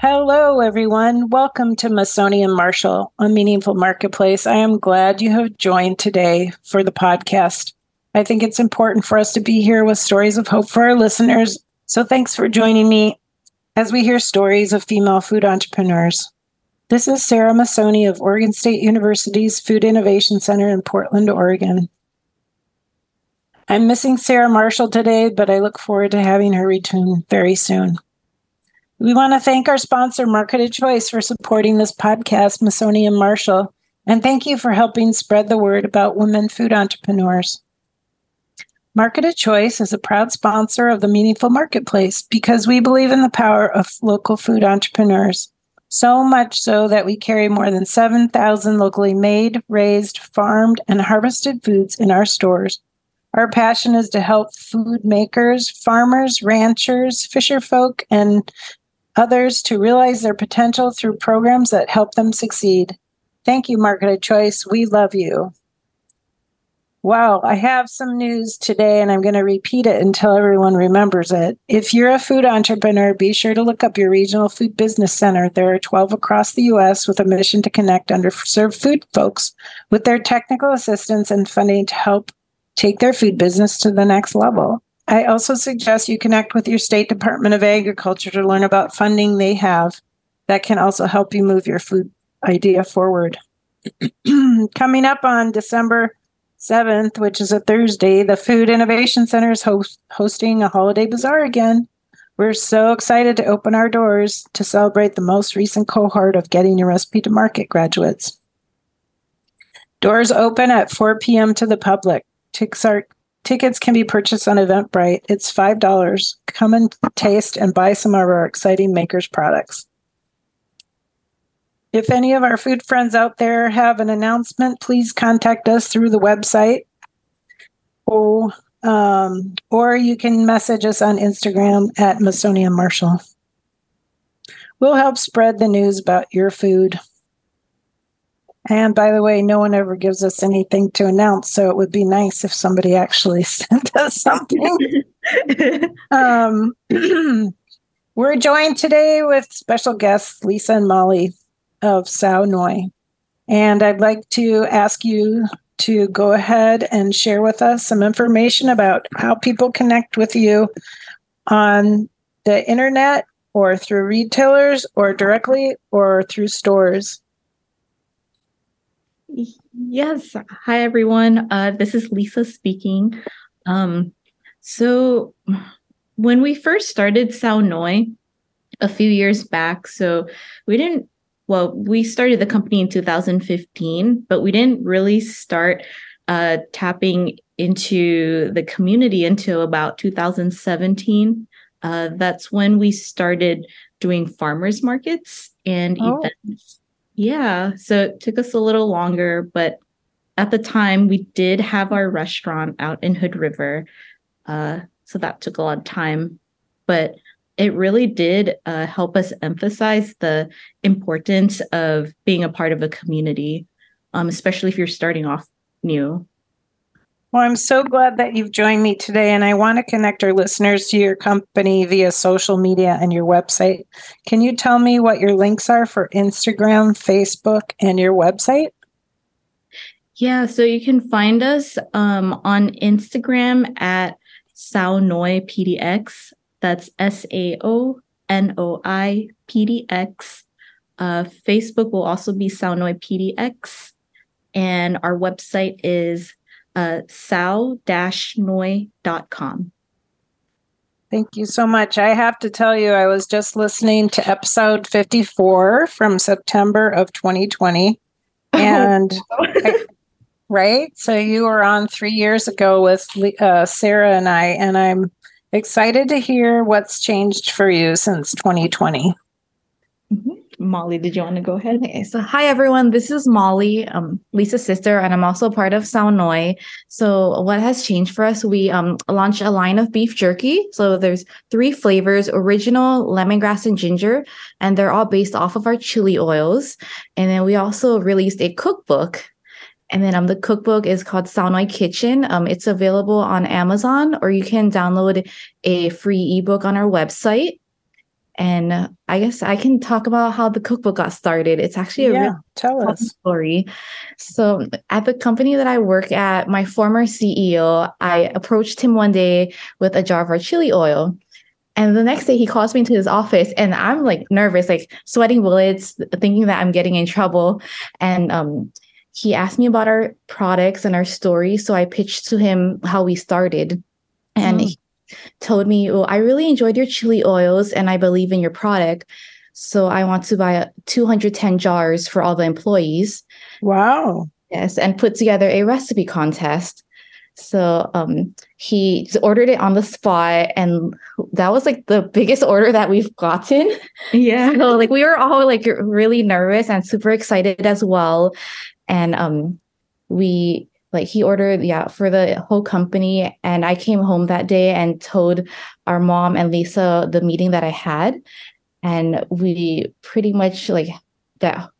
Hello, everyone. Welcome to Masoni and Marshall, a meaningful marketplace. I am glad you have joined today for the podcast. I think it's important for us to be here with stories of hope for our listeners. So thanks for joining me as we hear stories of female food entrepreneurs. This is Sarah Masoni of Oregon State University's Food Innovation Center in Portland, Oregon. I'm missing Sarah Marshall today, but I look forward to having her return very soon. We want to thank our sponsor, Market of Choice, for supporting this podcast, Masoni and Marshall. And thank you for helping spread the word about women food entrepreneurs. Market of Choice is a proud sponsor of the Meaningful Marketplace because we believe in the power of local food entrepreneurs. So much so that we carry more than 7,000 locally made, raised, farmed, and harvested foods in our stores our passion is to help food makers, farmers, ranchers, fisher folk, and others to realize their potential through programs that help them succeed. Thank you, Market of Choice. We love you. Wow, I have some news today and I'm going to repeat it until everyone remembers it. If you're a food entrepreneur, be sure to look up your regional food business center. There are 12 across the U.S. with a mission to connect underserved food folks with their technical assistance and funding to help take their food business to the next level. I also suggest you connect with your state Department of Agriculture to learn about funding they have that can also help you move your food idea forward. Coming up on December 7th, which is a Thursday, the Food Innovation Center is host- hosting a holiday bazaar again. We're so excited to open our doors to celebrate the most recent cohort of Getting Your Recipe to Market graduates. Doors open at 4 p.m. to the public. Tickets are Tickets can be purchased on Eventbrite. It's $5. Come and taste and buy some of our exciting makers products. If any of our food friends out there have an announcement, please contact us through the website. Or, um, or you can message us on Instagram at Masonia Marshall. We'll help spread the news about your food. And by the way, no one ever gives us anything to announce, so it would be nice if somebody actually sent us something. um, we're joined today with special guests Lisa and Maly of Sao Noi. And I'd like to ask you to go ahead and share with us some information about how people connect with you on the internet or through retailers or directly or through stores. Yes. Hi, everyone. Uh, this is Lisa speaking. Um, so, when we first started Sao Noi a few years back, so we didn't, well, we started the company in 2015, but we didn't really start uh, tapping into the community until about 2017. Uh, that's when we started doing farmers markets and oh. events yeah. So it took us a little longer, but at the time we did have our restaurant out in Hood River. Uh, so that took a lot of time, but it really did uh, help us emphasize the importance of being a part of a community, um, especially if you're starting off new. Well, I'm so glad that you've joined me today, and I want to connect our listeners to your company via social media and your website. Can you tell me what your links are for Instagram, Facebook, and your website? Yeah, so you can find us um, on Instagram at Saonoi PDX. That's S A O N O I P D X. Uh, Facebook will also be Saonoi PDX. And our website is uh, sao-noi.com. Thank you so much. I have to tell you, I was just listening to episode 54 from September of 2020. And I, right? So you were on three years ago with uh, Sarah and I, and I'm excited to hear what's changed for you since 2020. Mm-hmm. Maly, did you want to go ahead? Okay, so hi everyone. This is Maly, um, Lisa's sister, and I'm also part of Sao Noi. So what has changed for us? We um launched a line of beef jerky. So there's three flavors: original, lemongrass, and ginger, and they're all based off of our chili oils. And then we also released a cookbook. And then um, the cookbook is called Sao Noi Kitchen. Um, it's available on Amazon, or you can download a free ebook on our website. And I guess I can talk about how the cookbook got started. It's actually a yeah, really tell us story. So at the company that I work at, my former CEO, I approached him one day with a jar of our chili oil. And the next day he calls me into his office and I'm like nervous, like sweating bullets, thinking that I'm getting in trouble. And um, he asked me about our products and our story. So I pitched to him how we started. And mm. he told me, "Oh, I really enjoyed your chili oils and I believe in your product. So I want to buy 210 jars for all the employees." Wow. Yes, and put together a recipe contest. So um, he ordered it on the spot, and that was like the biggest order that we've gotten. Yeah. So like we were all like really nervous and super excited as well, and um, we like he ordered yeah for the whole company and i came home that day and told our mom and lisa the meeting that i had and we pretty much like that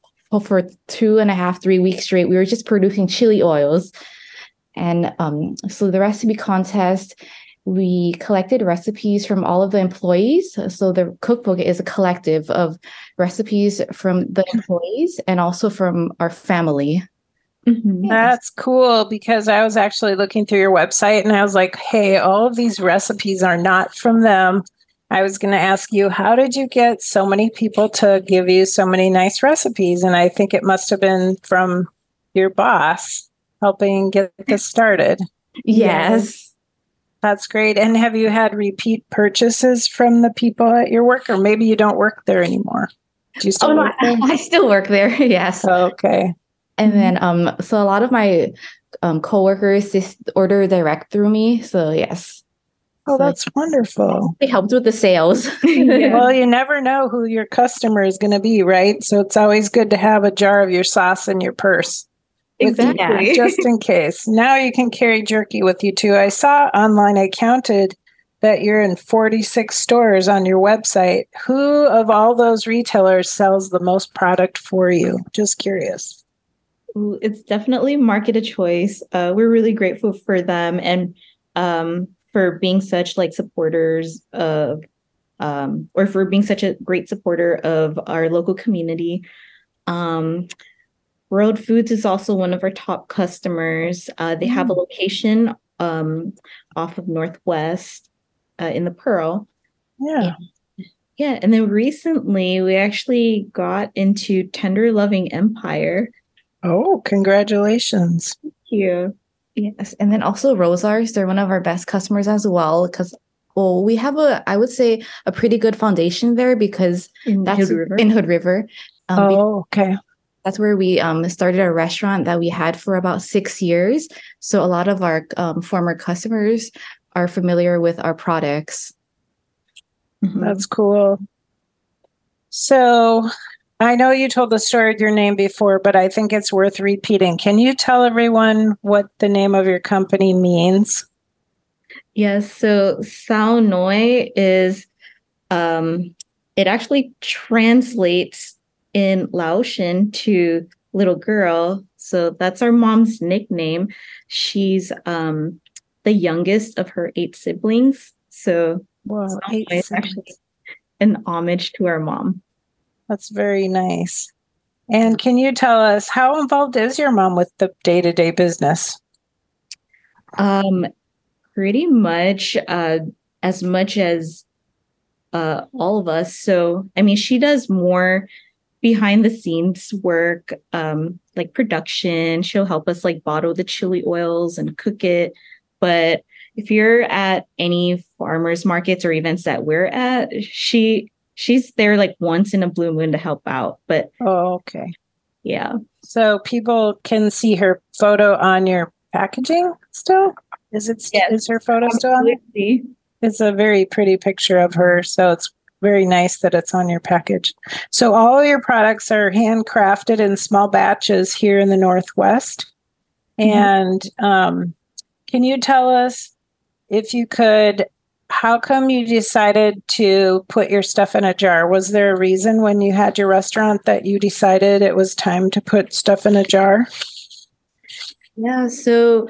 for two and a half three weeks straight we were just producing chili oils. And um, so the recipe contest we collected recipes from all of the employees. So the cookbook is a collective of recipes from the employees and also from our family Mm-hmm. That's cool because I was actually looking through your website and I was like, hey, all of these recipes are not from them. I was going to ask you, how did you get so many people to give you so many nice recipes? And I think it must have been from your boss helping get this started. Yes. That's great. And have you had repeat purchases from the people at your work, or maybe you don't work there anymore? Do you still oh, no, I, I still work there. Yes. Okay. And mm-hmm. then um so a lot of my um coworkers just order direct through me. So yes. Oh, so that's wonderful. It helped with the sales. yeah. Well, you never know who your customer is going to be, right? So it's always good to have a jar of your sauce in your purse. Exactly. You, just in case. Now you can carry jerky with you too. I saw online, I counted that you're in 46 stores on your website. Who of all those retailers sells the most product for you? Just curious it's definitely Market of Choice. Uh, we're really grateful for them and um, for being such like supporters of, um, or for being such a great supporter of our local community. Um, World Foods is also one of our top customers. Uh, they have a mm. location um, off of Northwest uh, in the Pearl. Yeah. yeah. And then recently we actually got into Tender Loving Empire. Oh, congratulations. Thank you. Yes. And then also Rosauers, they're one of our best customers as well because well, we have a I would say a pretty good foundation there because in that's Hood River. in Hood River. Um, oh, okay. That's where we um, started a restaurant that we had for about six years. So a lot of our um, former customers are familiar with our products. Mm-hmm. That's cool. So I know you told the story of your name before, but I think it's worth repeating. Can you tell everyone what the name of your company means? Yes. So Sao Noi is, um, it actually translates in Laotian to little girl. So that's our mom's nickname. She's um, the youngest of her eight siblings. So Whoa, eight siblings. actually an homage to our mom. That's very nice. And can you tell us how involved is your mom with the day to day business? Um, pretty much uh, as much as uh, all of us. So, I mean, she does more behind the scenes work, um, like production. She'll help us like bottle the chili oils and cook it. But if you're at any farmers markets or events that we're at, she she's there like once in a blue moon to help out. But oh, okay. Yeah. So people can see her photo on your packaging still? Is it yes. is her photo still on? It's a very pretty picture of her, so it's very nice that it's on your package. So all your products are handcrafted in small batches here in the Northwest. Mm-hmm. And um, can you tell us if you could how come you decided to put your stuff in a jar? Was there a reason when you had your restaurant that you decided it was time to put stuff in a jar? Yeah, so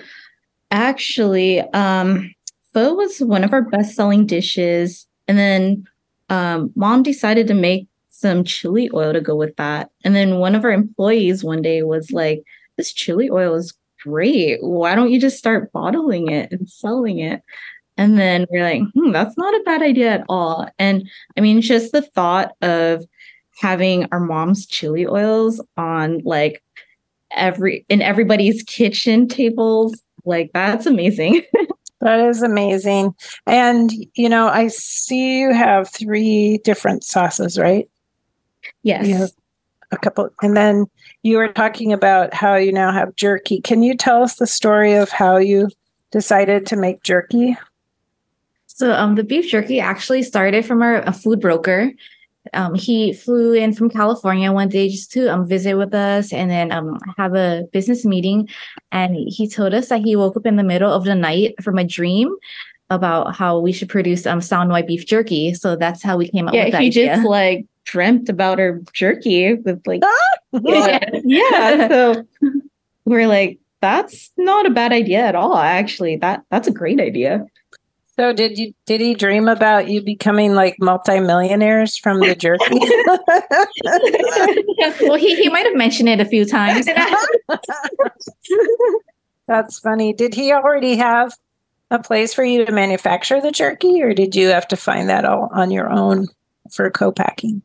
actually, um, pho was one of our best selling dishes. And then um, mom decided to make some chili oil to go with that. And then one of our employees one day was like, This chili oil is great. Why don't you just start bottling it and selling it? And then we're like, hmm, that's not a bad idea at all. And I mean, just the thought of having our mom's chili oils on like every in everybody's kitchen tables, like that's amazing. that is amazing. And you know, I see you have three different sauces, right? Yes. You have a couple and then you were talking about how you now have jerky. Can you tell us the story of how you decided to make jerky? So um, the beef jerky actually started from our a food broker. Um, he flew in from California one day just to um, visit with us and then um, have a business meeting. And he told us that he woke up in the middle of the night from a dream about how we should produce um White beef jerky. So that's how we came up yeah, with that. he idea. just like dreamt about our jerky with like yeah. yeah. So we're like, that's not a bad idea at all. Actually, that that's a great idea. So did you did he dream about you becoming like multimillionaires from the jerky? well, he, he might have mentioned it a few times. That's funny. Did he already have a place for you to manufacture the jerky or did you have to find that all on your own for co-packing?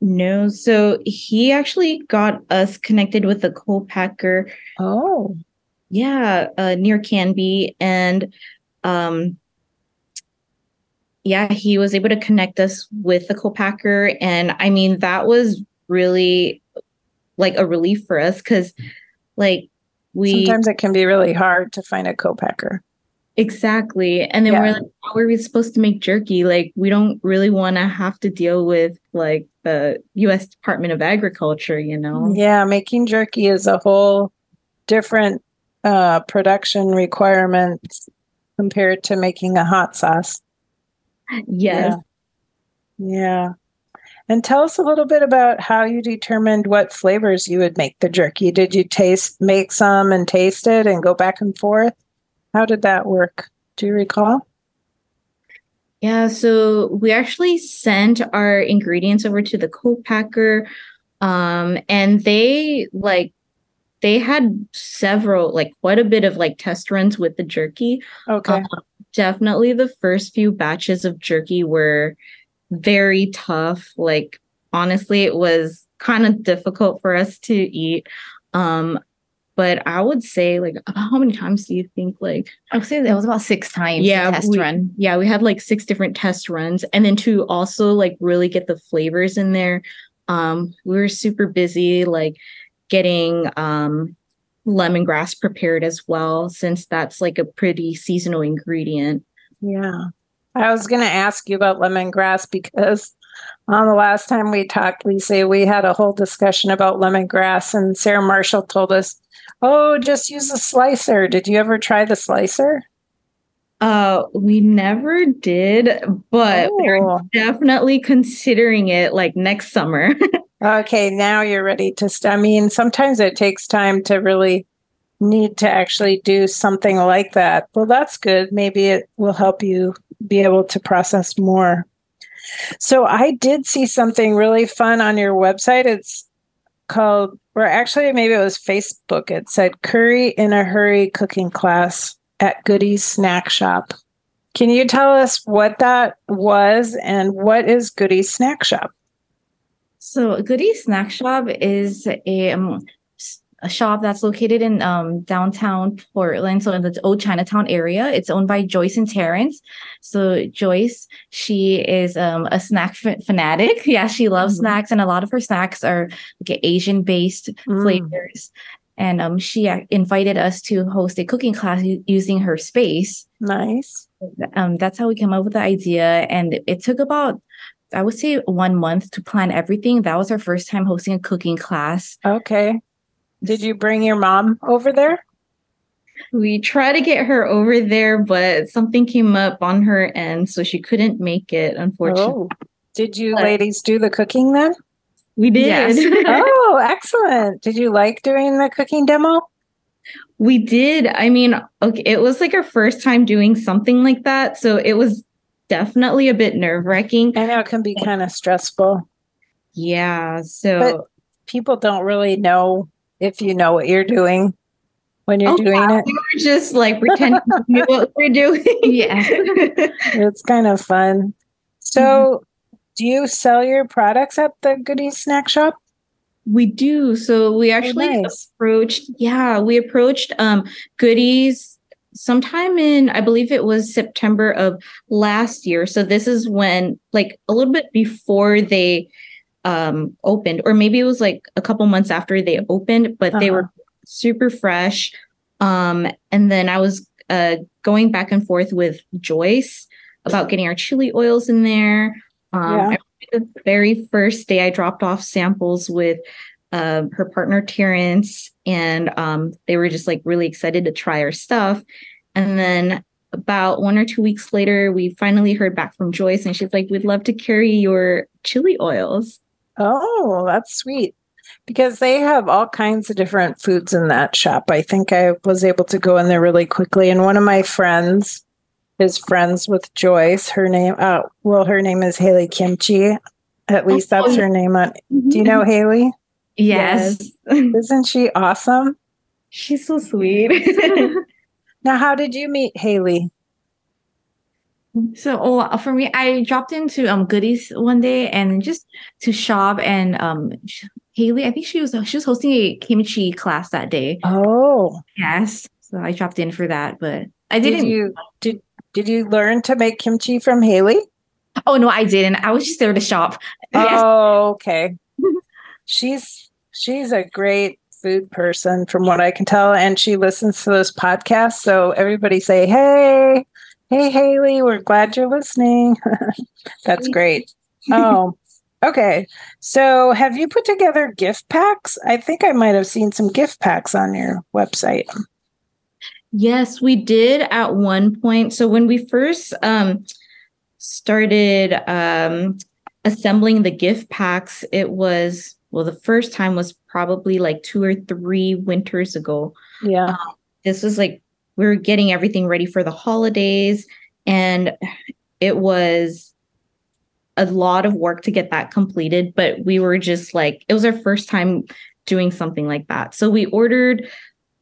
No, so he actually got us connected with a co-packer. Oh. Yeah, uh, near Canby and um yeah, he was able to connect us with the co-packer. And I mean, that was really like a relief for us because like we sometimes it can be really hard to find a co-packer. Exactly. And then yeah. we're like, how are we supposed to make jerky? Like, we don't really want to have to deal with like the US Department of Agriculture, you know? Yeah, making jerky is a whole different uh, production requirements compared to making a hot sauce. Yes. Yeah. yeah. And tell us a little bit about how you determined what flavors you would make the jerky. Did you taste make some and taste it and go back and forth? How did that work? Do you recall? Yeah, so we actually sent our ingredients over to the co-packer um and they like they had several like quite a bit of like test runs with the jerky. Okay. Um, definitely the first few batches of jerky were very tough. Like honestly, it was kind of difficult for us to eat. Um, but I would say like how many times do you think like I would say it was about six times yeah test we, run. Yeah, we had like six different test runs. And then to also like really get the flavors in there, um, we were super busy like getting um lemongrass prepared as well, since that's like a pretty seasonal ingredient. Yeah. I was going to ask you about lemongrass because on the last time we talked, Lisa, we had a whole discussion about lemongrass, and Sarah Marshall told us, oh, just use a slicer. Did you ever try the slicer? Uh, we never did, but oh. we're definitely considering it like next summer. Okay, now you're ready to. St- I mean, sometimes it takes time to really need to actually do something like that. Well, that's good. Maybe it will help you be able to process more. So, I did see something really fun on your website. It's called, or actually, maybe it was Facebook. It said Curry in a Hurry cooking class at Goody's Snack Shop. Can you tell us what that was and what is Goody's Snack Shop? So Goody's Snack Shop is a um, a shop that's located in um, downtown Portland, so in the old Chinatown area. It's owned by Joyce and Terrence. So Joyce, she is um, a snack f- fanatic. Yeah, she loves mm snacks, and a lot of her snacks are like Asian based mm. flavors. And um, she invited us to host a cooking class u- using her space. Nice. Um, that's how we came up with the idea, and it took about I would say one month to plan everything. That was our first time hosting a cooking class. Okay. Did you bring your mom over there? We tried to get her over there, but something came up on her end, so she couldn't make it, unfortunately. Oh. Did you but ladies do the cooking then? We did. Yes. excellent. Did you like doing the cooking demo? We did. I mean, okay, it was like our first time doing something like that. So it was definitely a bit nerve wracking. I know it can be kind of stressful. Yeah. So but people don't really know if you know what you're doing when you're oh, doing it. We were just like pretending to know what we're doing. yeah. it's kind of fun. So, mm-hmm. do you sell your products at the Goodies Snack Shop? We do. So we oh, actually oh, nice. approached, yeah, we approached um Goodies sometime in I believe it was September of last year. So this is when like a little bit before they um opened or maybe it was like a couple months after they opened but uh-huh. they were uh-huh. super fresh um and then i was uh going back and forth with joyce about getting our chili oils in there um yeah. The very first day i dropped off samples with uh, her partner terrence and um they were just like really excited to try our stuff and then about one or two weeks later we finally heard back from joyce and she's like we'd love to carry your chili oils Oh, that's sweet. Because they have all kinds of different foods in that shop. I think I was able to go in there really quickly. And one of my friends is friends with Joyce. Her name, uh, well, her name is Haley Kimchi. At least that's her name on. Do you know Haley? Yes. yes. Isn't she awesome? She's so sweet. now, how did you meet Haley? So oh, for me, I dropped into um goodies one day and just to shop and um Haley, I think she was she was hosting a kimchi class that day. Oh, yes. So I dropped in for that, but I didn't. Did you did did you learn to make kimchi from Haley? Oh no, I didn't. I was just there to shop. Oh, okay. she's she's a great food person from what I can tell, and she listens to those podcasts. So everybody say, "Hey, Hey, Haley, we're glad you're listening. That's great. Oh, okay. So, have you put together gift packs? I think I might have seen some gift packs on your website. Yes, we did at one point. So, when we first um, started um, assembling the gift packs, it was well, the first time was probably like two or three winters ago. Yeah. Um, this was like we were getting everything ready for the holidays and it was a lot of work to get that completed but we were just like it was our first time doing something like that so we ordered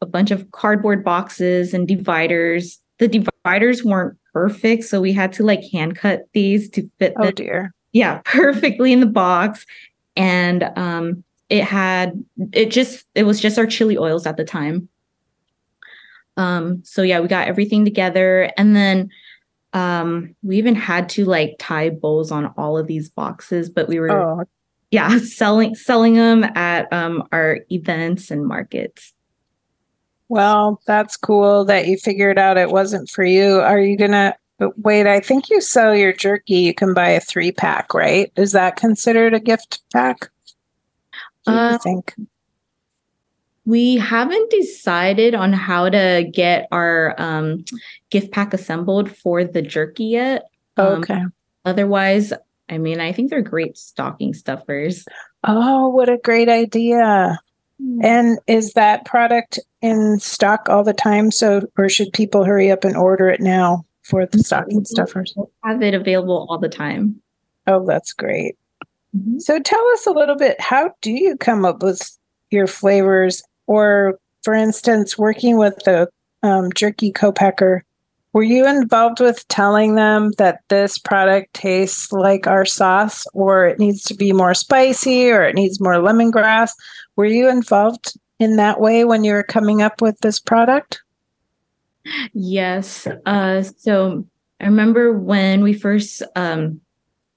a bunch of cardboard boxes and dividers. The dividers weren't perfect so we had to like hand cut these to fit oh dear. Yeah perfectly in the box. And um it had it just it was just our chili oils at the time. Um, so yeah, we got everything together. And then um we even had to like tie bows on all of these boxes, but we were oh. yeah, selling selling them at um our events and markets. Well, that's cool that you figured out it wasn't for you. Are you gonna wait? I think you sell your jerky. You can buy a three pack, right? Is that considered a gift pack? Do you uh, think? We haven't decided on how to get our um, gift pack assembled for the jerky yet. Um, okay. Otherwise, I mean, I think they're great stocking stuffers. Oh, what a great idea. Mm. And is that product in stock all the time? So, or should people hurry up and order it now for the stocking stuffers? Have it available all the time. Oh, that's great. Mm-hmm. So, tell us a little bit how do you come up with your flavors or for instance, working with the um, jerky co-packer, Were you involved with telling them that this product tastes like our sauce or it needs to be more spicy or it needs more lemongrass? Were you involved in that way when you were coming up with this product? Yes. Uh, so I remember when we first um,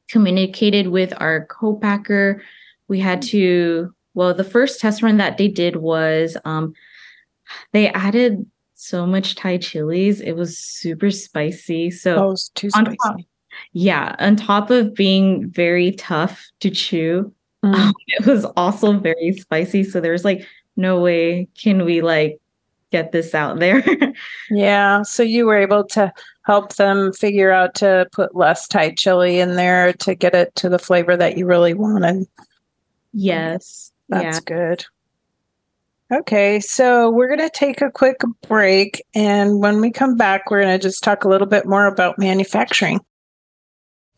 communicated with our co-packer, we had to, well, the first test run that they did was um, they added so much Thai chilies. It was super spicy. So oh, it's too spicy. Top, yeah, on top of being very tough to chew, mm. um, it was also very spicy. So there's like no way can we like get this out there. yeah. So you were able to help them figure out to put less Thai chili in there to get it to the flavor that you really wanted. Yes. That's yeah. good. Okay, so we're going to take a quick break. And when we come back, we're going to just talk a little bit more about manufacturing.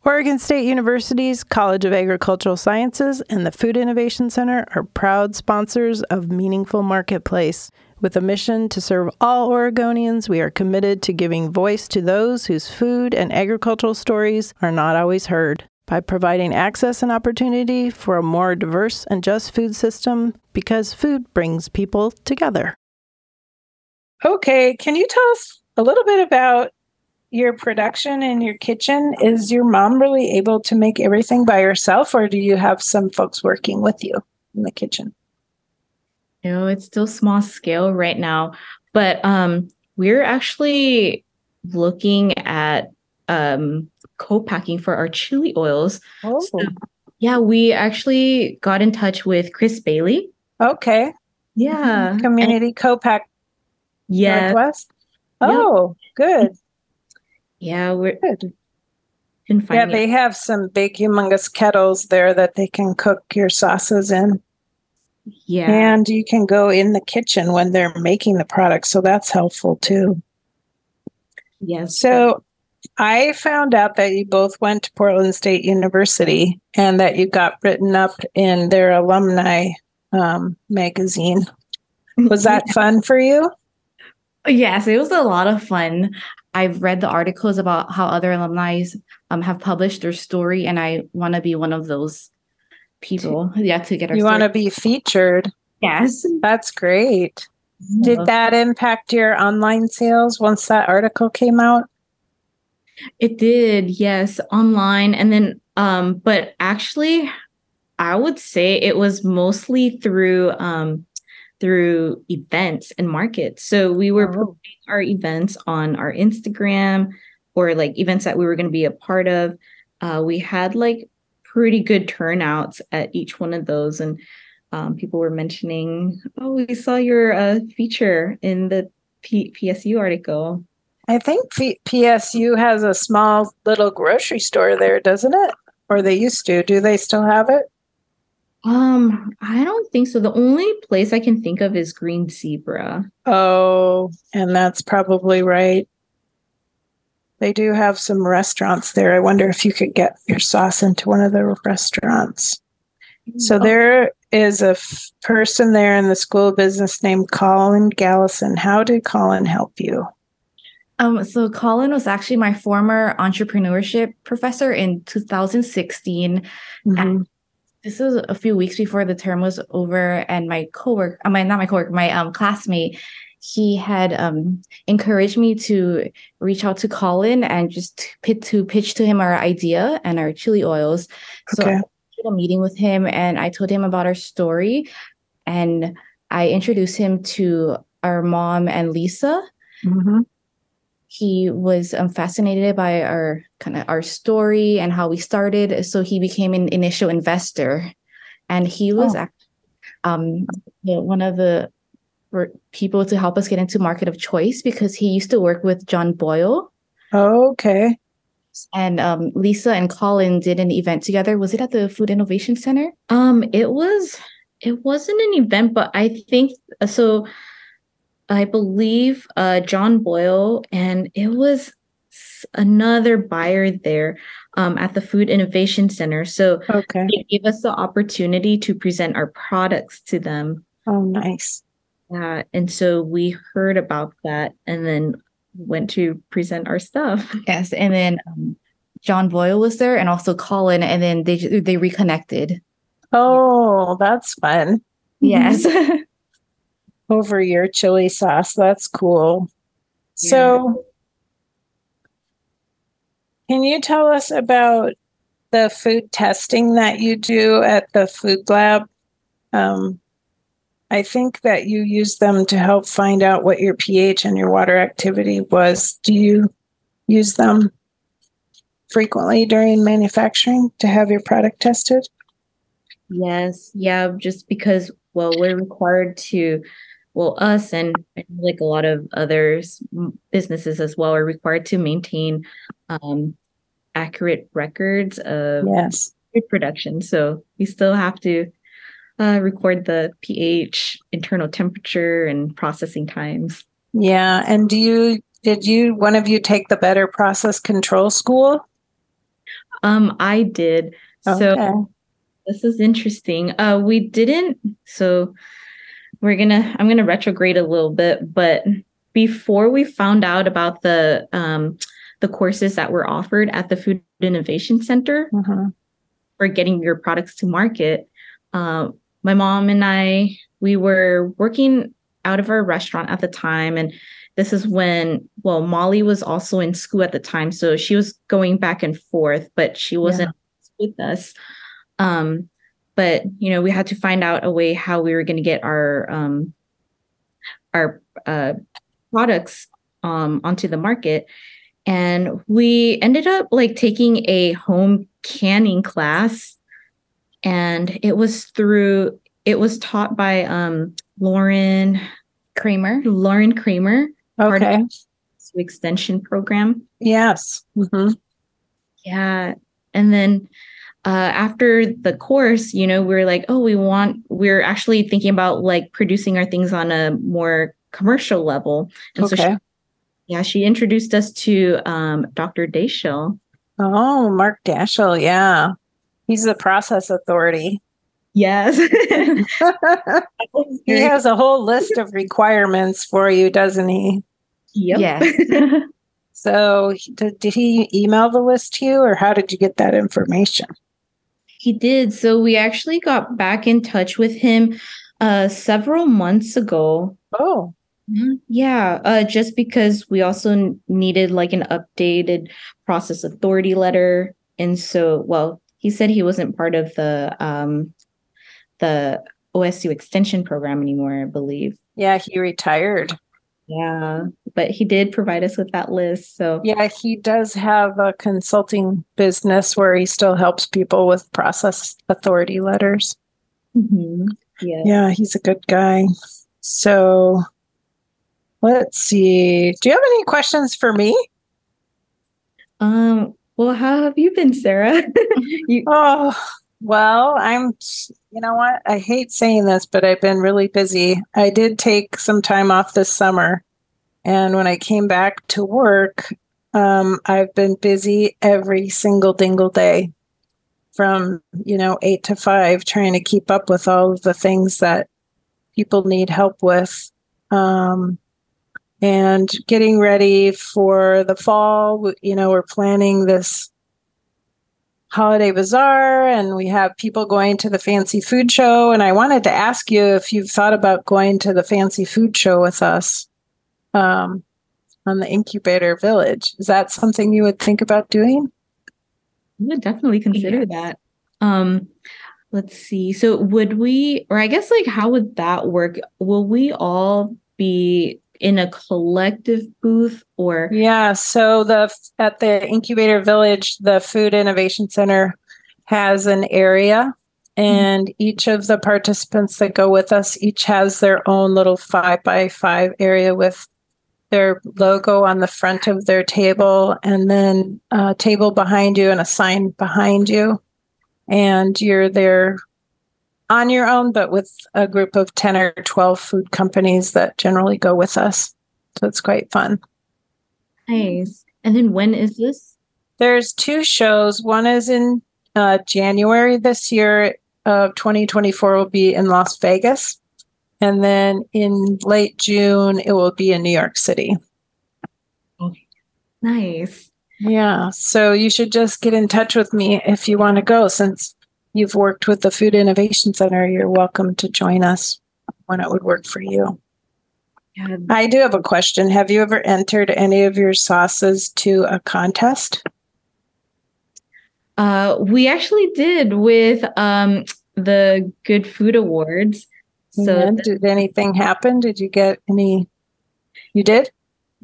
Oregon State University's College of Agricultural Sciences and the Food Innovation Center are proud sponsors of Meaningful Marketplace. With a mission to serve all Oregonians, we are committed to giving voice to those whose food and agricultural stories are not always heard by providing access and opportunity for a more diverse and just food system because food brings people together. Okay, can you tell us a little bit about your production in your kitchen? Is your mom really able to make everything by herself, or do you have some folks working with you in the kitchen? You know, it's still small scale right now, but um, we're actually looking at um, co-packing for our chili oils. Oh. So, yeah, we actually got in touch with Chris Bailey. Okay. Yeah. Mm-hmm. Community and, co-pack yeah. Northwest. Oh, yep. good. Yeah, we're good. Yeah, they have some big, humongous kettles there that they can cook your sauces in. Yeah. And you can go in the kitchen when they're making the product. So that's helpful too. Yes. So I found out that you both went to Portland State University and that you got written up in their alumni um, magazine. Was that fun for you? Yes, it was a lot of fun. I've read the articles about how other alumni um, have published their story, and I want to be one of those people. Yeah, to get our. You want to be featured? Yes, that's great. Did that impact your online sales once that article came out? It did, yes, online, and then, um, but actually, I would say it was mostly through um, through events and markets. So we were oh. promoting our events on our Instagram or like events that we were going to be a part of. Uh, we had like pretty good turnouts at each one of those, and um, people were mentioning, "Oh, we saw your uh, feature in the P- PSU article." I think P- PSU has a small little grocery store there, doesn't it? Or they used to. Do they still have it? Um, I don't think so. The only place I can think of is Green Zebra. Oh, and that's probably right. They do have some restaurants there. I wonder if you could get your sauce into one of the restaurants. So oh. there is a f- person there in the school of business named Colin Gallison. How did Colin help you? Um, so Colin was actually my former entrepreneurship professor in 2016. Mm-hmm. This was a few weeks before the term was over, and my coworker, uh, mean, not my coworker, my um, classmate, he had um, encouraged me to reach out to Colin and just p- to pitch to him our idea and our chili oils. So okay. I did a meeting with him, and I told him about our story, and I introduced him to our mom and Lisa. Mm-hmm he was um, fascinated by our kind of our story and how we started. So he became an initial investor. And he was oh. actually, um, one of the people to help us get into market of choice because he used to work with john boyle. Oh, okay. And um, lisa and colin did an event together. Was it at the food innovation center? Um it was it wasn't an event but i think so I believe uh, John Boyle, and it was another buyer there um, at the Food Innovation Center. So okay. it gave us the opportunity to present our products to them. Oh, nice. Yeah, and so we heard about that, and then went to present our stuff. Yes, and then um, John Boyle was there, and also Colin, and then they they reconnected. Oh, that's fun. Yes. Over your chili sauce. That's cool. So, can you tell us about the food testing that you do at the food lab? Um, I think that you use them to help find out what your pH and your water activity was. Do you use them frequently during manufacturing to have your product tested? Yes. Yeah. Just because, well, we're required to, well, us and like a lot of others businesses as well are required to maintain um, accurate records of yes. food production. So we still have to uh, record the pH, internal temperature, and processing times. Yeah. And do you, did you, one of you take the better process control school? Um, I did. Okay. So this is interesting. Uh, we didn't. So we're gonna. I'm gonna retrograde a little bit, but before we found out about the um, the courses that were offered at the Food Innovation Center mm-hmm. for getting your products to market, uh, my mom and I we were working out of our restaurant at the time, and this is when well Maly was also in school at the time, so she was going back and forth, but she wasn't yeah. with us. Um, but you know, we had to find out a way how we were going to get our um, our uh, products um, onto the market, and we ended up like taking a home canning class, and it was through it was taught by um, Lauren Kraemer. Lauren Kraemer. Okay. Extension program. Yes. Mm-hmm. Yeah, and then uh, after the course, you know, we are like, oh, we want, we're actually thinking about like producing our things on a more commercial level. And okay. so, she, yeah, she introduced us to um, Dr. Daeschel. Oh, Mark Daeschel. Yeah. He's the process authority. Yes. he has a whole list of requirements for you, doesn't he? Yep. Yes. so, did, did he email the list to you, or how did you get that information? He did. So we actually got back in touch with him uh, several months ago. Oh. Mm-hmm. Yeah, uh, just because we also needed like an updated process authority letter, and so well, he said he wasn't part of the um, the OSU extension program anymore. I believe. Yeah, he retired. Yeah, but he did provide us with that list. So, yeah, he does have a consulting business where he still helps people with process authority letters. Mm-hmm. Yeah. Yeah, he's a good guy. So, let's see. Do you have any questions for me? Um, well, how have you been, Sarah? you- oh, well, I'm, you know what? I hate saying this, but I've been really busy. I did take some time off this summer. And when I came back to work, um, I've been busy every single dingle day from, you know, eight to five, trying to keep up with all of the things that people need help with. Um, and getting ready for the fall. You know, we're planning this holiday bazaar and we have people going to the fancy food show. And i wanted to ask you if you've thought about going to the fancy food show with us um, on the incubator village. Is that something you would think about doing? I would definitely consider that. Um, let's see. So would we or i guess like how would that work? Will we all be in a collective booth or yeah so the at the incubator village the food innovation center has an area and mm-hmm. each of the participants that go with us each has their own little five by five area with their logo on the front of their table and then a table behind you and a sign behind you and you're there on your own, but with a group of 10 or 12 food companies that generally go with us. So it's quite fun. Nice. And then when is this? There's two shows. One is in uh, January this year of 2024 will be in Las Vegas. And then in late June, it will be in New York City. Nice. Yeah. So you should just get in touch with me if you want to go. Since you've worked with the Food Innovation Center, you're welcome to join us when it would work for you. Yeah. I do have a question. Have you ever entered any of your sauces to a contest? Uh, we actually did with um, the Good Food Awards. So And did anything happen? Did you get any? You did?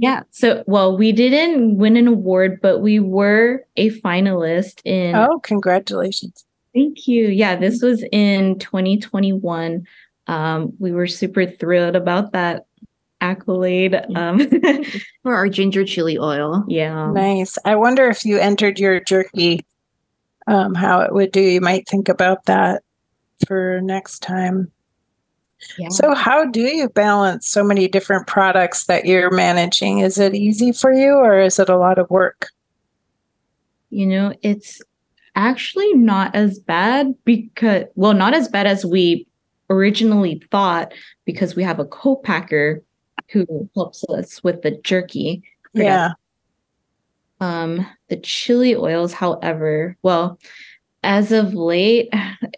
yeah, so well, we didn't win an award, but we were a finalist in. Oh, congratulations. Thank you. Yeah, this was in 2021. Um, we were super thrilled about that accolade. Um, For our ginger chili oil. yeah. Nice. I wonder if you entered your jerky, um, how it would do. You might think about that for next time. yeah. So, how do you balance so many different products that you're managing? Is it easy for you or is it a lot of work? You know, it's actually not as bad because, well, not as bad as we originally thought because we have a co-packer who helps us with the jerky. Yeah. Um, the chili oils, however, well, as of late,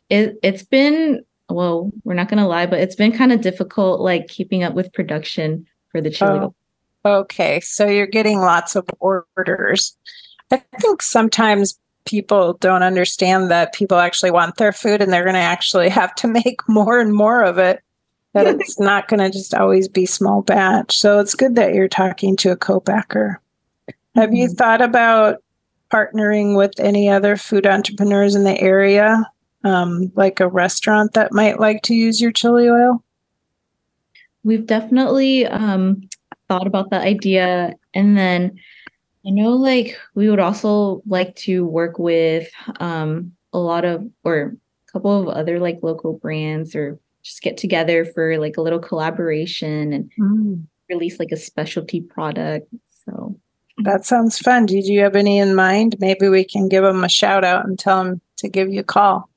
it, it's been, well, we're not gonna lie, but it's been kind of difficult like keeping up with production for the chili. Oh, okay. So, you're getting lots of orders. I think sometimes people don't understand that people actually want their food and they're going to actually have to make more and more of it. That it's not going to just always be small batch. So, it's good that you're talking to a co-packer. Have you Mhm. thought about partnering with any other food entrepreneurs in the area, um, like a restaurant that might like to use your chili oil? We've definitely um thought about the idea and then I know like we would also like to work with um a lot of or a couple of other like local brands or just get together for like a little collaboration and release like a specialty product. So That sounds fun. Did you have any in mind? Maybe we can give them a shout out and tell them to give you a call.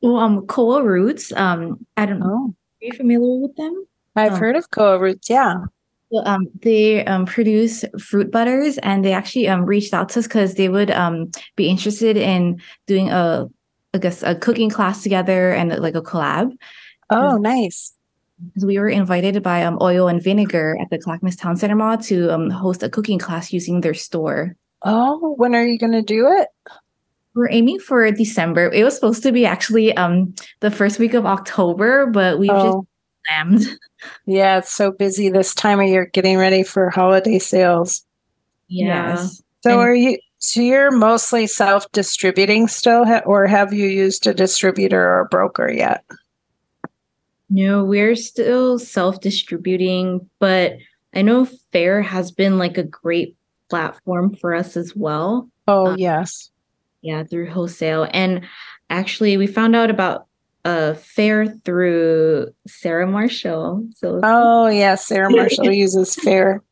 Well, um, Koa Roots. Um, I don't know. Oh, Are you familiar with them? I've Oh. heard of Koa Roots. Yeah. Well, um, they um, produce fruit butters, and they actually um, reached out to us because they would um, be interested in doing a, I guess, a cooking class together and like a collab. Oh, nice. Because we were invited by um, Oil and Vinegar at the Clackamas Town Center Mall to um, host a cooking class using their store. Oh, when are you going to do it? We're aiming for December. It was supposed to be actually um, the first week of October, but we've just Oh, slammed. yeah. It's so busy this time of year getting ready for holiday sales. Yes. So And- are you, so you're mostly self distributing still, ha- or have you used a distributor or a broker yet? no, we're still self-distributing, but I know Faire has been like a great platform for us as well. Oh, Uh, yes. Yeah, through wholesale. And actually we found out about uh Faire through Sarah Marshall. So Oh, yes. Sarah Marshall uses Faire.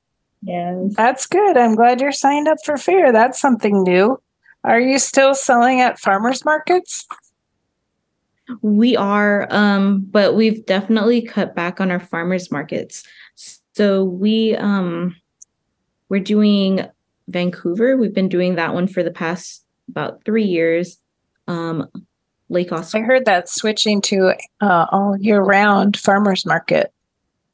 yes. That's good. I'm glad you're signed up for Faire. That's something new. Are you still selling at farmers markets? We are, um, but we've definitely cut back on our farmers markets. So we um we're doing Vancouver. We've been doing that one for the past about three years. Um Lake Oswego. I heard that switching to uh, all year round farmers market.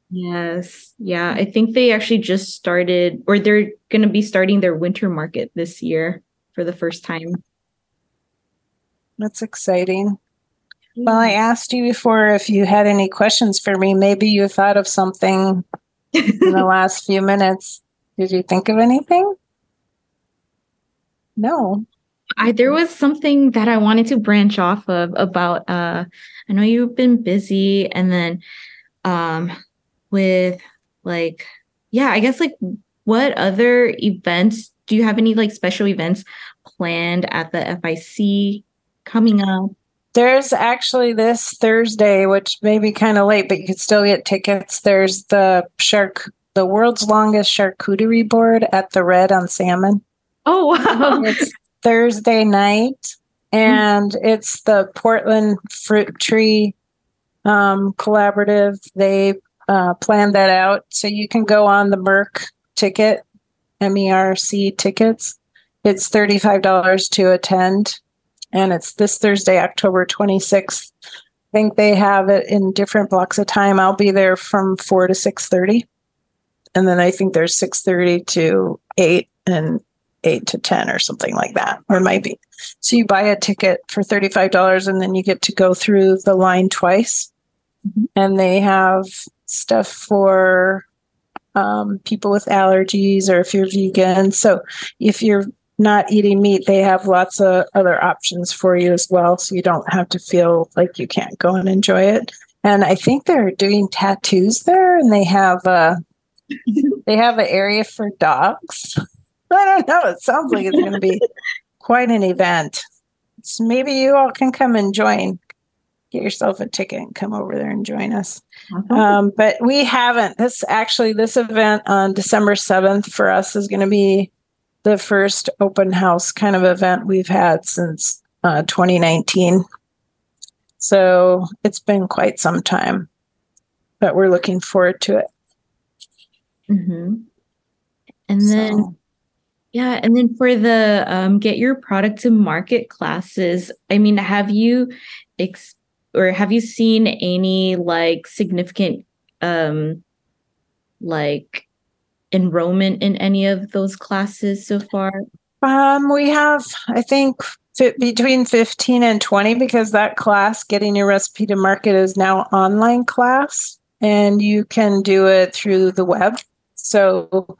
Yes. Yeah. I think they actually just started or they're gonna be starting their winter market this year for the first time. That's exciting. Well, I asked you before if you had any questions for me. Maybe you thought of something in the last few minutes. Did you think of anything? No. I there was something that I wanted to branch off of about uh I know you've been busy and then um with like yeah, I guess like what other events do you have any like special events planned at the FIC coming up? There's actually this Thursday, which may be kind of late, but you could still get tickets. There's the shark, the world's longest charcuterie board at the Redd on Salmon. Oh wow. It's Thursday night, and it's the Portland Fruit Tree um, Collaborative. They uh, planned that out, so you can go on the Merck ticket MERC tickets. It's $35 to attend, and it's this Thursday, October 26th. I think they have it in different blocks of time. I'll be there from 4 to 6:30. And then I think there's 6:30 to 8 and 8 to 10 or something like that. Or it might be. So you buy a ticket for $35 and then you get to go through the line twice. Mhm. And they have stuff for um, people with allergies or if you're vegan. So if you're not eating meat, they have lots of other options for you as well. So you don't have to feel like you can't go and enjoy it. And I think they're doing tattoos there and they have a they have an area for dogs. I don't know. It sounds like it's going to be quite an event. So maybe you all can come and join. Get yourself a ticket and come over there and join us. Um, but we haven't. This actually, this event on December 7th for us is going to be the first open house kind of event we've had since uh, 2019. So it's been quite some time, but we're looking forward to it. hmm And then So- Yeah, and then for the um, get your product to market classes, I mean, have you ex- or have you seen any like significant um like enrollment in any of those classes so far? Um, we have, I think, between 15 and 20 because that class, Getting Your Recipe to Market, is now online class and you can do it through the web. So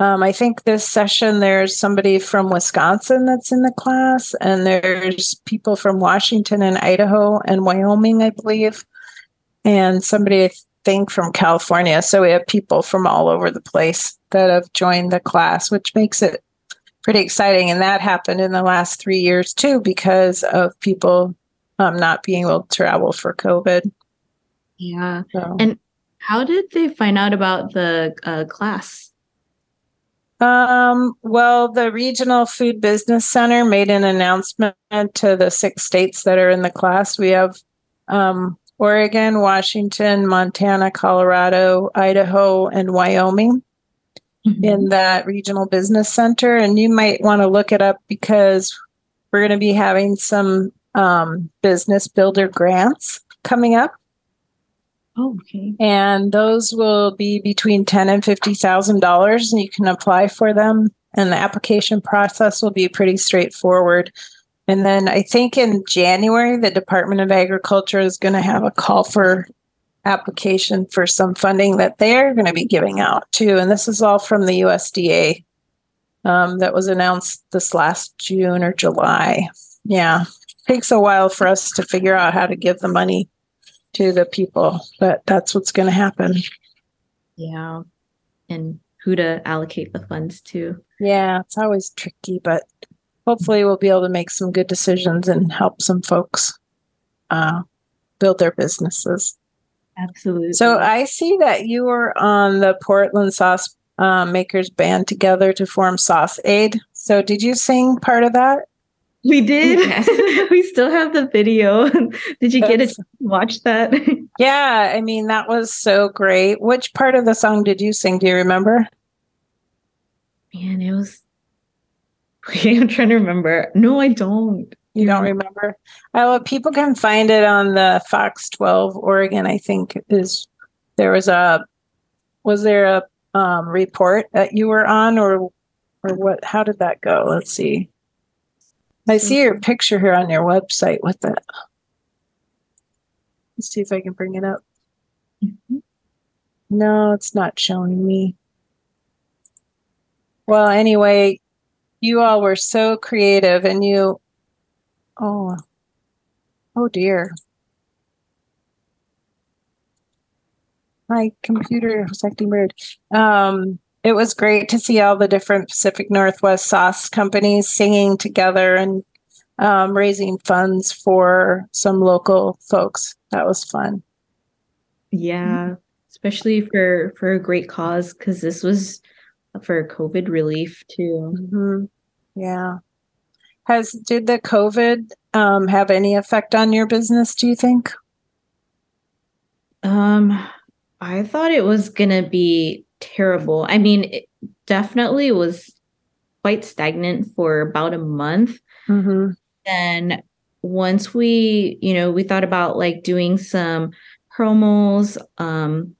um, I think this session, there's somebody from Wisconsin that's in the class, and there's people from Washington and Idaho and Wyoming, I believe, and somebody, I think, from California. So we have people from all over the place that have joined the class, which makes it pretty exciting. And that happened in the last three years too, because of people um, not being able to travel for COVID. Yeah. So, And how did they find out about the uh, class? Um, well, the Regional Food Business Center made an announcement to the six states that are in the class. We have um, Oregon, Washington, Montana, Colorado, Idaho, and Wyoming. in that regional business center. And you might want to look it up because we're going to be having some um, business builder grants coming up. Oh, okay. And those will be between ten and fifty thousand dollars, and you can apply for them. And the application process will be pretty straightforward. And then I think in January, the Department of Agriculture is going to have a call for application for some funding that they're going to be giving out too. And this is all from the USDA um, that was announced this last June or July. Yeah, takes a while for us to figure out how to give the money to the people, but that's what's going to happen. Yeah. And who to allocate the funds to. Yeah, it's always tricky, but hopefully we'll be able to make some good decisions and help some folks uh, build their businesses. Absolutely. So I see that you were on the Portland Sauce uh, Makers Band together to form Sauce Aid. So did you sing part of that? We did. Yes. we still have the video. did you get That's- to watch that? Yeah, I mean that was so great. Which part of the song did you sing? Do you remember? Man, it was. I'm trying to remember. No, I don't. You don't remember? Oh, well, people can find it on the Fox 12 Oregon. I think is there was a was there a um, report that you were on or or what? How did that go? Let's see. I see your picture here on your website with it. Let's see if I can bring it up. Mhm. No, it's not showing me. Well, anyway, you all were so creative and you oh oh dear. My computer was acting weird. Um it was great to see all the different Pacific Northwest sauce companies singing together and um, raising funds for some local folks. That was fun. Yeah, especially for for a great cause because this was for COVID relief too. hmm Yeah. Has did the COVID um, have any effect on your business? Do you think? Um, I thought it was gonna be terrible. I mean, it, definitely was quite stagnant for about a month. Mm-hmm. Then once we, you know, we thought about like doing some promos um,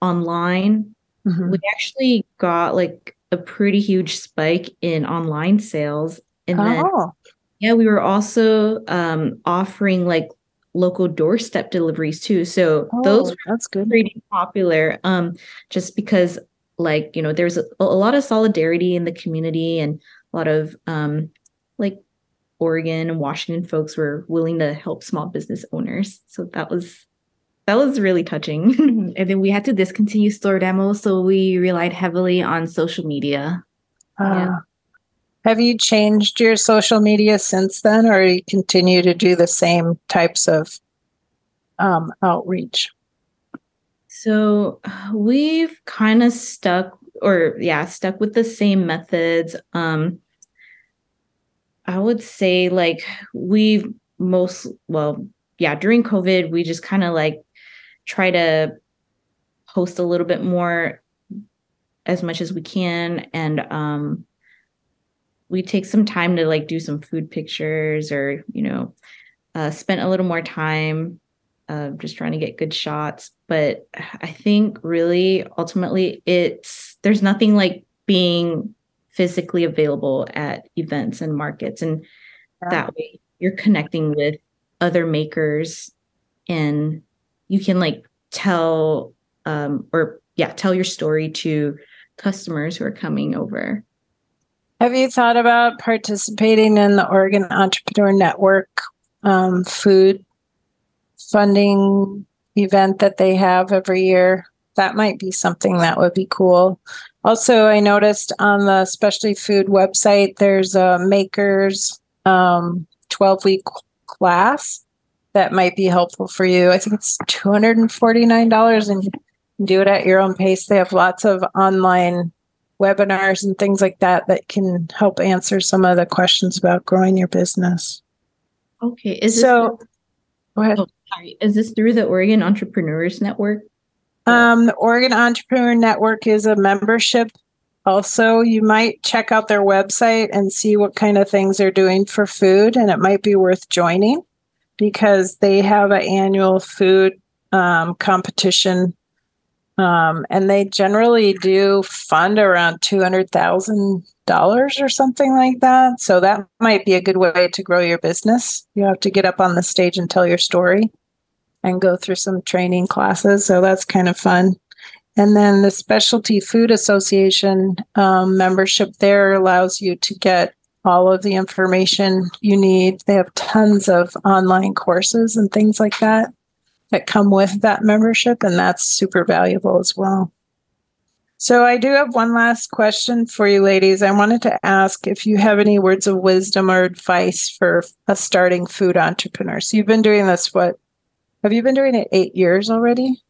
online, Mm-hmm. we actually got like a pretty huge spike in online sales. And then, Oh, yeah, we were also um, offering like local doorstep deliveries too. So those oh, that's good. pretty popular um just because like you know there's a, a lot of solidarity in the community and a lot of um like Oregon and Washington folks were willing to help small business owners so that was that was really touching and then we had to discontinue store demos, so we relied heavily on social media. Yeah. Have you changed your social media since then, or you continue to do the same types of um, outreach? So we've kind of stuck or yeah, stuck with the same methods. Um I would say like we've most well, yeah, during COVID, we just kind of like try to post a little bit more as much as we can and um we take some time to like do some food pictures or you know uh spent a little more time uh, just trying to get good shots. But I think really ultimately it's there's nothing like being physically available at events and markets. And Yeah. that way you're connecting with other makers and you can like tell um or yeah, tell your story to customers who are coming over. Have you thought about participating in the Oregon Entrepreneur Network um, food funding event that they have every year? That might be something that would be cool. Also, I noticed on the specialty food website there's a makers um, 12 week class that might be helpful for you. I think it's $249 and do it at your own pace. They have lots of online webinars and things like that that can help answer some of the questions about growing your business. Okay. Is So, go ahead. this, oh, sorry. Is this through the Oregon Entrepreneurs Network? Um, the Oregon Entrepreneur Network is a membership. Also, you might check out their website and see what kind of things they're doing for food, and it might be worth joining because they have an annual food um, competition, um, and they generally do fund around two hundred thousand dollars or something like that. So that might be a good way to grow your business. You have to get up on the stage and tell your story and go through some training classes. So that's kind of fun. And then the Specialty Food Association um, membership there allows you to get all of the information you need. They have tons of online courses and things like that that come with that membership, and that's super valuable as well. So, I do have one last question for you, ladies. I wanted to ask if you have any words of wisdom or advice for a starting food entrepreneur. So, you've been doing this, what, have you been doing it eight years already?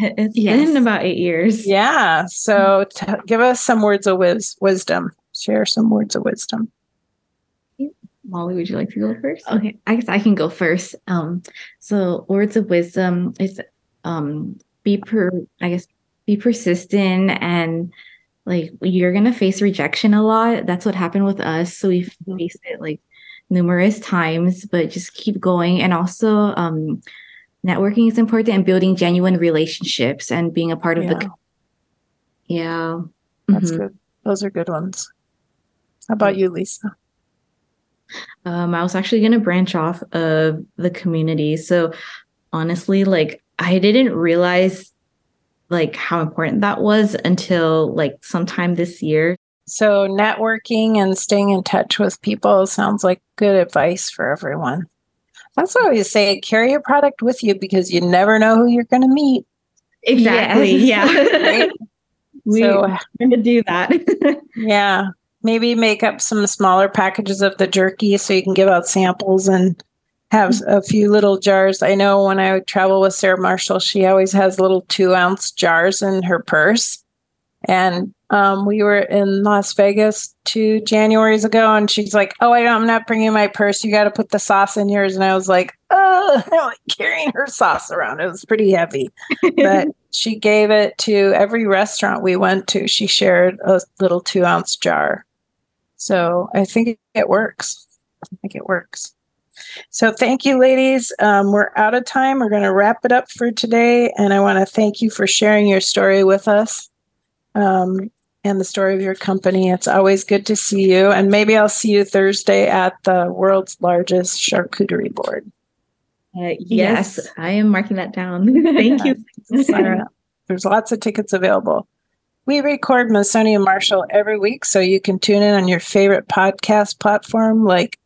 It's Yes. been about eight years. Yeah. So t- give us some words of wis- wisdom. Share some words of wisdom. Maly, would you like to go first? Okay, I guess I can go first. Um, so words of wisdom is um be per I guess be persistent and like you're gonna face rejection a lot. That's what happened with us. So we've Mhm. faced it like numerous times, but just keep going. And also um networking is important and building genuine relationships and being a part of the Yeah. co- yeah. That's Mhm. good. Those are good ones. How about you, Lisa? Um, I was actually going to branch off of the community. So honestly, like I didn't realize like how important that was until like sometime this year. So, networking and staying in touch with people sounds like good advice for everyone. That's what I always say carry your product with you because you never know who you're going to meet. Exactly. Yes. Yeah. Right? we so, going to do that. yeah, maybe make up some smaller packages of the jerky so you can give out samples and have a few little jars. I know when I would travel with Sarah Marshall, she always has little two ounce jars in her purse. And um, we were in Las Vegas two Januaries ago, and she's like, "Oh, I don't, I'm not bringing my purse. You got to put the sauce in yours." And I was like, "Oh, like carrying her sauce around. It was pretty heavy, but she gave it to every restaurant we went to. She shared a little two ounce jar. So I think it works. I think it works. So thank you, ladies. Um, we're out of time. We're going to wrap it up for today. And I want to thank you for sharing your story with us um, and the story of your company. It's always good to see you. And maybe I'll see you Thursday at the world's largest charcuterie board. Uh, yes, yes, I am marking that down. Thank you, Sarah. There's lots of tickets available. We record Masonia Marshall every week, so you can tune in on your favorite podcast platform like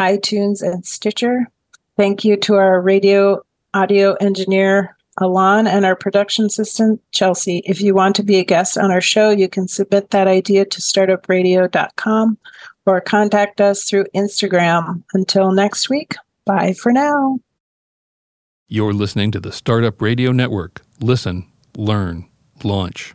iTunes and Stitcher. Thank you to our radio audio engineer, Alon, and our production assistant, Chelsea. If you want to be a guest on our show, you can submit that idea to startupradio.com or contact us through Instagram. Until next week, bye for now. You're listening to the Startup Radio Network. Listen, learn, launch.